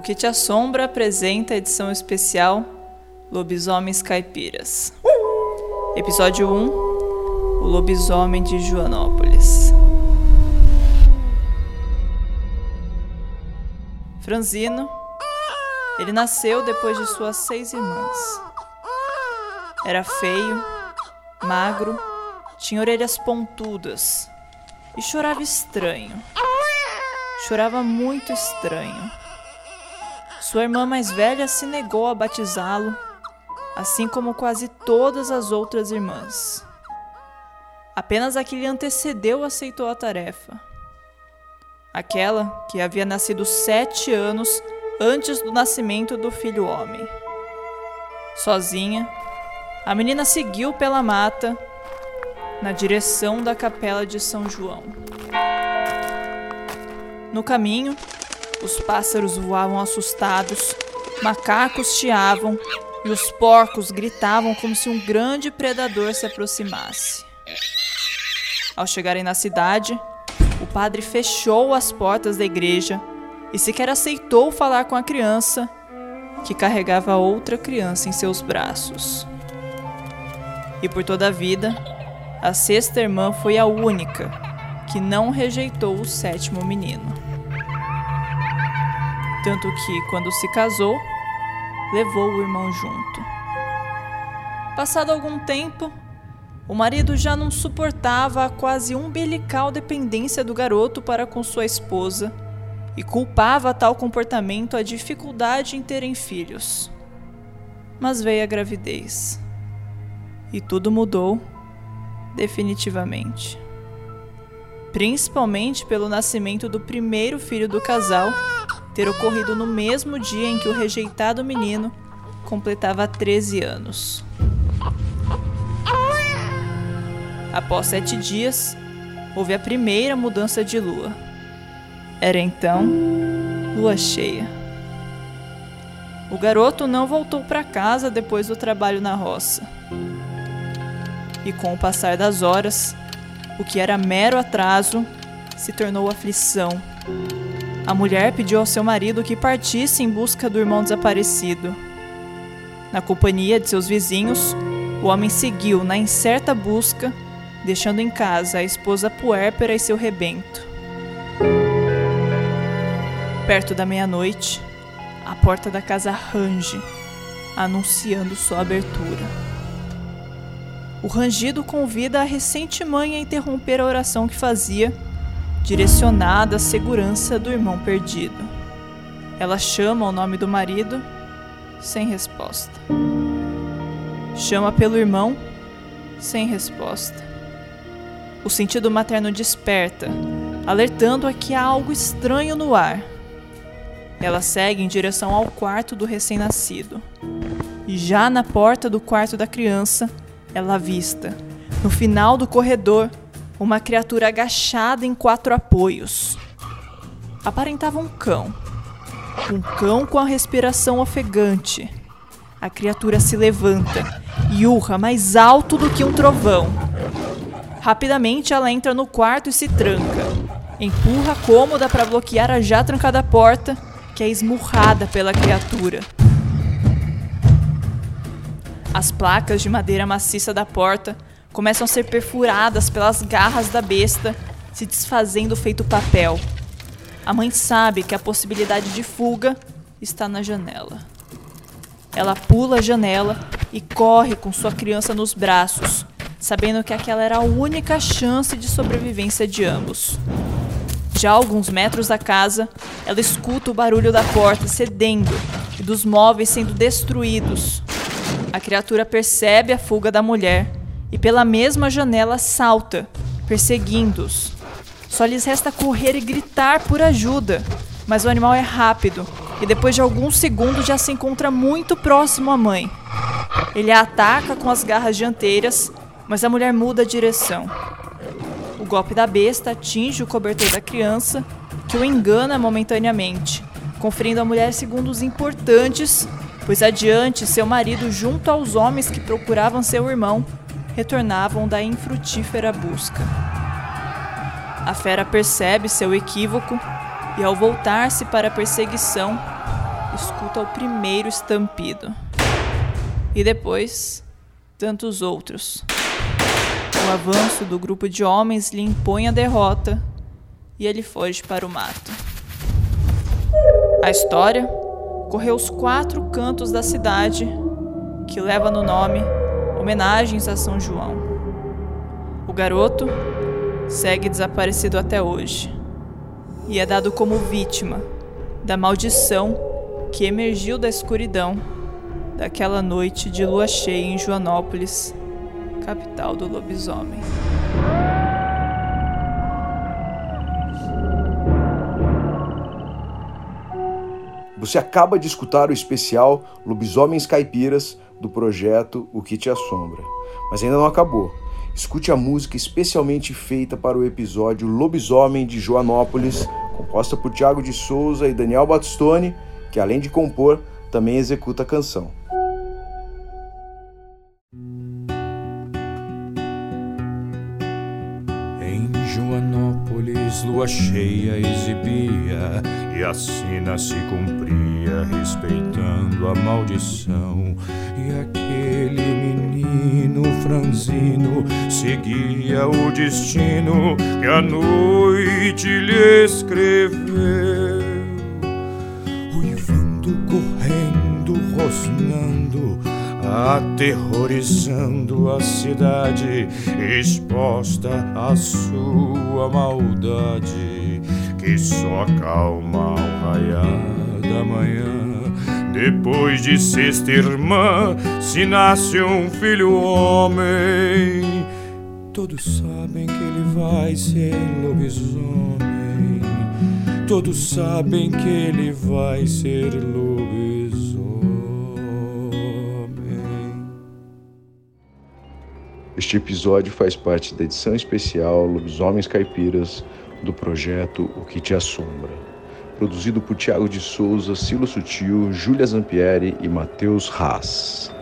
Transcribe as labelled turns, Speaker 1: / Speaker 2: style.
Speaker 1: O que te assombra apresenta a edição especial Lobisomens Caipiras. Episódio 1 O Lobisomem de Joanópolis. Franzino, ele nasceu depois de suas seis irmãs. Era feio, magro, tinha orelhas pontudas e chorava estranho. Chorava muito estranho. Sua irmã mais velha se negou a batizá-lo, assim como quase todas as outras irmãs. Apenas a que lhe antecedeu aceitou a tarefa. Aquela que havia nascido sete anos antes do nascimento do filho homem. Sozinha, a menina seguiu pela mata na direção da capela de São João. No caminho, os pássaros voavam assustados, macacos chiavam e os porcos gritavam como se um grande predador se aproximasse. Ao chegarem na cidade, o padre fechou as portas da igreja e sequer aceitou falar com a criança, que carregava outra criança em seus braços. E por toda a vida, a sexta irmã foi a única que não rejeitou o sétimo menino. Tanto que, quando se casou, levou o irmão junto. Passado algum tempo, o marido já não suportava a quase umbilical dependência do garoto para com sua esposa e culpava tal comportamento a dificuldade em terem filhos. Mas veio a gravidez. E tudo mudou definitivamente. Principalmente pelo nascimento do primeiro filho do casal ter ocorrido no mesmo dia em que o rejeitado menino completava 13 anos. Após sete dias, houve a primeira mudança de lua. Era então lua cheia. O garoto não voltou para casa depois do trabalho na roça. E com o passar das horas, o que era mero atraso se tornou aflição a mulher pediu ao seu marido que partisse em busca do irmão desaparecido. Na companhia de seus vizinhos, o homem seguiu na incerta busca, deixando em casa a esposa puérpera e seu rebento. Perto da meia-noite, a porta da casa range, anunciando sua abertura. O rangido convida a recente mãe a interromper a oração que fazia direcionada à segurança do irmão perdido. Ela chama o nome do marido sem resposta. Chama pelo irmão sem resposta. O sentido materno desperta, alertando-a que há algo estranho no ar. Ela segue em direção ao quarto do recém-nascido. E já na porta do quarto da criança, ela avista, no final do corredor, uma criatura agachada em quatro apoios. Aparentava um cão. Um cão com a respiração ofegante. A criatura se levanta e urra mais alto do que um trovão. Rapidamente ela entra no quarto e se tranca. Empurra a cômoda para bloquear a já trancada porta, que é esmurrada pela criatura. As placas de madeira maciça da porta começam a ser perfuradas pelas garras da besta, se desfazendo feito papel. A mãe sabe que a possibilidade de fuga está na janela. Ela pula a janela e corre com sua criança nos braços, sabendo que aquela era a única chance de sobrevivência de ambos. Já a alguns metros da casa, ela escuta o barulho da porta cedendo e dos móveis sendo destruídos. A criatura percebe a fuga da mulher e pela mesma janela salta, perseguindo-os. Só lhes resta correr e gritar por ajuda, mas o animal é rápido e depois de alguns segundos já se encontra muito próximo à mãe. Ele a ataca com as garras dianteiras, mas a mulher muda a direção. O golpe da besta atinge o cobertor da criança, que o engana momentaneamente, conferindo à mulher segundos importantes, pois adiante seu marido, junto aos homens que procuravam seu irmão, retornavam da infrutífera busca. A fera percebe seu equívoco e, ao voltar-se para a perseguição, escuta o primeiro estampido. E depois, tantos outros. O avanço do grupo de homens lhe impõe a derrota e ele foge para o mato. A história correu os quatro cantos da cidade, que leva no nome homenagens a São João. O garoto segue desaparecido até hoje e é dado como vítima da maldição que emergiu da escuridão daquela noite de lua cheia em Joanópolis, capital do lobisomem.
Speaker 2: Você acaba de escutar o especial Lobisomens Caipiras do projeto O Que Te Assombra. Mas ainda não acabou. Escute a música especialmente feita para o episódio Lobisomem de Joanópolis, composta por Tiago de Souza e Daniel Battistoni, que além de compor, também executa a canção.
Speaker 3: Em Joanópolis, lua cheia exibia e a sina se cumpria, respeitando a maldição. E aquele menino franzino seguia o destino que a noite lhe escreveu. Uivando, correndo, rosnando, aterrorizando a cidade, exposta à sua maldade, que só acalma ao raiar da manhã. Depois de sexta irmã, se nasce um filho homem. Todos sabem que ele vai ser lobisomem. Todos sabem que ele vai ser lobisomem.
Speaker 2: Este episódio faz parte da edição especial Lobisomens Caipiras do projeto O Que Te Assombra, produzido por Tiago de Souza, Silo Sutil, Júlia Zampieri e Matheus Haas.